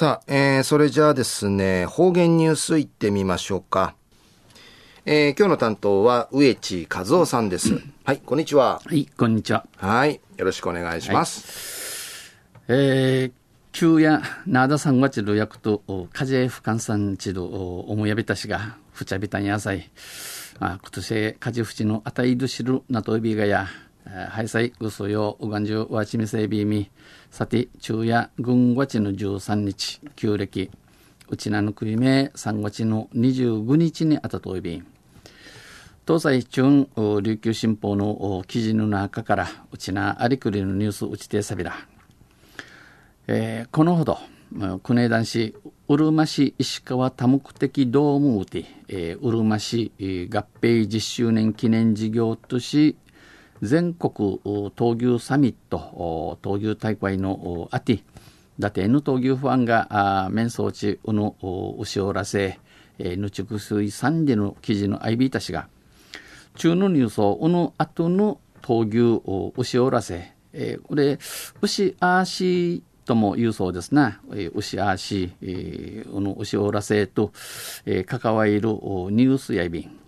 さあ、えー、それじゃあですね、方言ニュースいってみましょうか。えー、今日の担当は植地和夫さんです。はい、こんにちは。はい、こんにちは。はい、よろしくお願いします。はい、えー、旧やなださんがちる役と、風不換算ちる思いやびたしが、ふちゃびたんやさい。あ今年、風ふちのあたいどしるなといびがや、はいさい、うそよ、うがんじゅう、わちみせびみ、さて、昼夜、軍月の13日、旧暦、うちなぬくいめ、3月の25日にあたといびん。東西中琉球新報の記事の中から、うちなありくりのニュースうちてさびら。えー、このほど、国枝男子、うるま市石川多目的ドームうて、えー、うるま市合併10周年記念事業とし、全国闘牛サミット闘牛大会のあてだてぬ闘牛ファンが面相地うぬ牛おらせぬちくすいさんでの記事のアイビータ氏が中のニュースをうぬあとの闘牛牛おらせえこれ牛あしとも言うそうですな、え牛あし、えー、の牛おらせと、えー、関わるニュースやいびん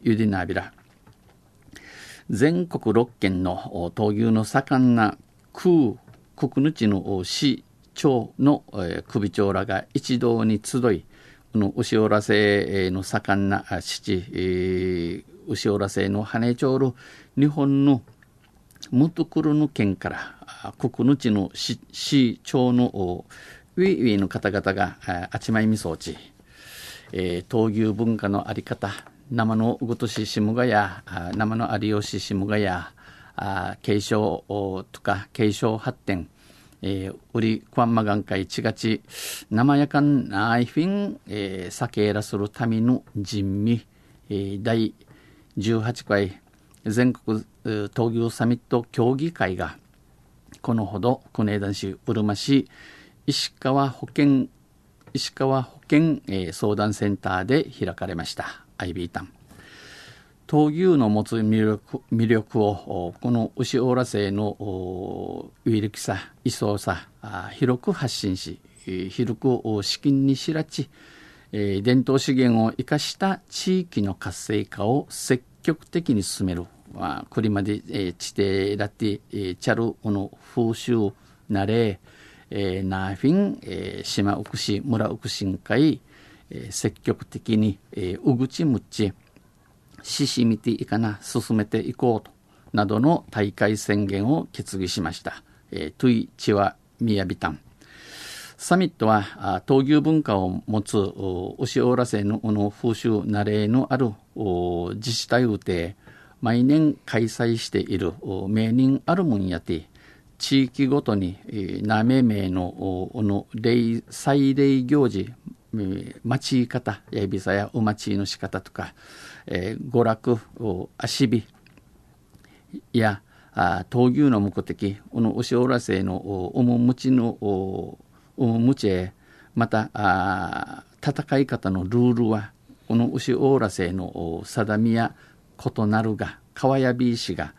ゆでなびら。全国6県の闘牛の盛んな空国主の市長の、首長らが一堂に集いこの牛おらせの盛んな父、えー、牛おらせの羽町る日本のムトクルの県から国主の市長のウィウィの方々があちまいみそうち、え、闘牛文化のあり方生のうぐとししむがや生の有吉しむがや継承とか継承発展えー、売りクワンマガン会ちがち生やかんないフィン、えー、酒らするための人味、えー、第18回全国闘牛サミット協議会がこのほど国枝市うるま市石川保健石川保健、えー、相談センターで開かれました。IB タン。闘牛の持つ魅力魅力をこの牛オーラ製の有力さ位相さ広く発信し広く資金に知らち伝統資源を生かした地域の活性化を積極的に進める、まあ、これまで地底ラティチャルの風習なれナーフィン島奥市村奥新会えー、積極的に、えー、うぐちむち、ししみていかな、進めていこうと、などの大会宣言を決議しました。えー、トゥイチワミヤビタン。サミットは、闘牛文化を持つ、牛オーラ製のの風習、慣れのある自治体うて、毎年開催している名人あるもんやて、地域ごとに、なめ名のの祭礼行事、待ち方やびさやお待ちの仕方とか、えー、娯楽足火やあ闘牛の目的この牛おらせのおもむちのおもむちへまたあ戦い方のルールはこの牛オーラ製の定みや異なるが川やび石が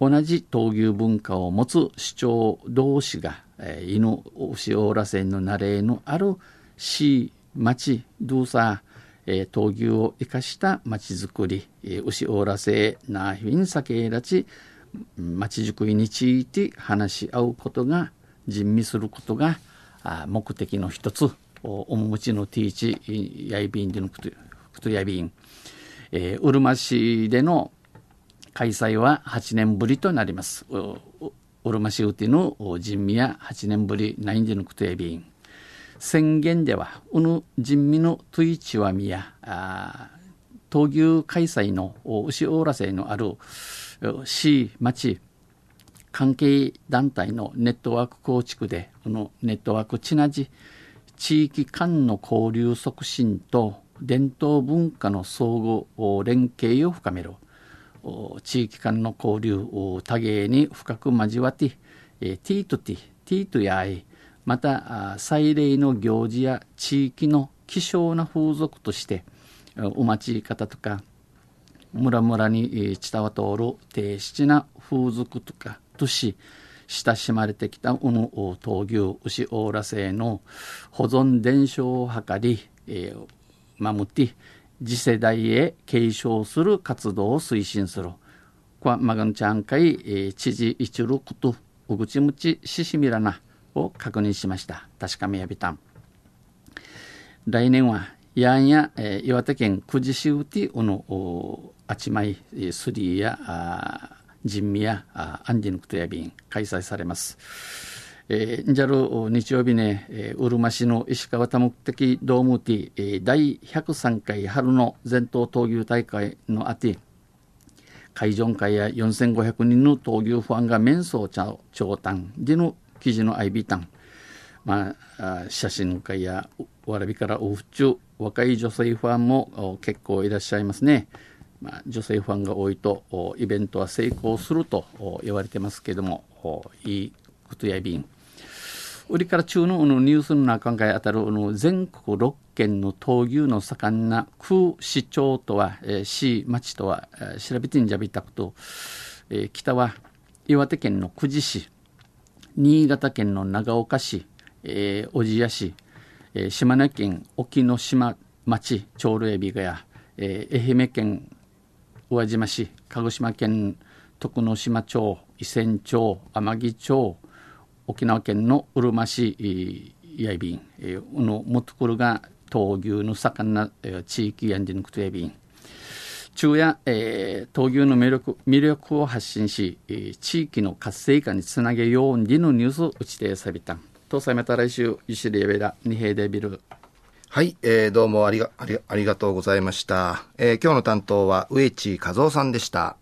同じ闘牛文化を持つ主張同士が、えー、犬牛オーラ製の慣れのある市町ドゥーサー、闘牛を生かした町づくり、えー、牛オーラ製ナーフィンサケラチ町づくりについて話し合うことが人味することが目的の一つおもむちのティーチヤイビンでのクトヤビン、えー、うるま市での開催は8年ぶりとなります。うるま市うての人味や8年ぶりナインデのクトヤビン宣言では、うぬ人民のトゥイチワミや、闘牛開催の牛オーラ制のある市、町、関係団体のネットワーク構築で、このネットワークちなじ、地域間の交流促進と伝統文化の相互連携を深める。地域間の交流多芸に深く交わって、ティートティ、ティートやい、また祭礼の行事や地域の希少な風俗としてお待ち方とか村々に伝わ通る低質な風俗とか都市親しまれてきたうぬ闘牛牛オーラ製の保存伝承を図り、えー、守って次世代へ継承する活動を推進する。こマガンチャン会、えー、知事一ること、うぐちむちししみらなを確認しました。確かめやびたん。来年は、やんや、えー、岩手県久慈市うてうの、あちまい、スリーや、あ人味や、あアンジヌクトヤビン開催されます。えー、んじゃる日曜日ね、えー、うるま市の石川多目的ドームティ、えー、第103回春の全島闘牛大会のあて、会場会や4500人の闘牛ファンが面相長短での記事のアイビタン、まあ、写真会やわらびからおふちゅ若い女性ファンも結構いらっしゃいますね。まあ、女性ファンが多いとイベントは成功すると言われてますけどもいいことやびん。売りから中のニュースの中にあたる全国6県の闘牛の盛んな空市町とは、えー、市町とは、えー、調べてんじゃびたくと、えー、北は岩手県の久慈市。新潟県の長岡市、えー、小千谷市、えー、島根県沖ノ島町長類エビがや、えー、愛媛県宇和島市鹿児島県徳之島町伊仙町天城町沖縄県のうるま市やいびん、えー、のもところが闘牛の盛んな、え、地域やんじぬくとやびん。昼夜、えー、闘牛の魅力魅力を発信し、えー、地域の活性化につなげようにのニュースを打ち手さびたん。とさめた来週、ゆしりえべら、にへいでビル。はい、えー、どうもありがありありがとうございました。えー、今日の担当は植地和夫さんでした。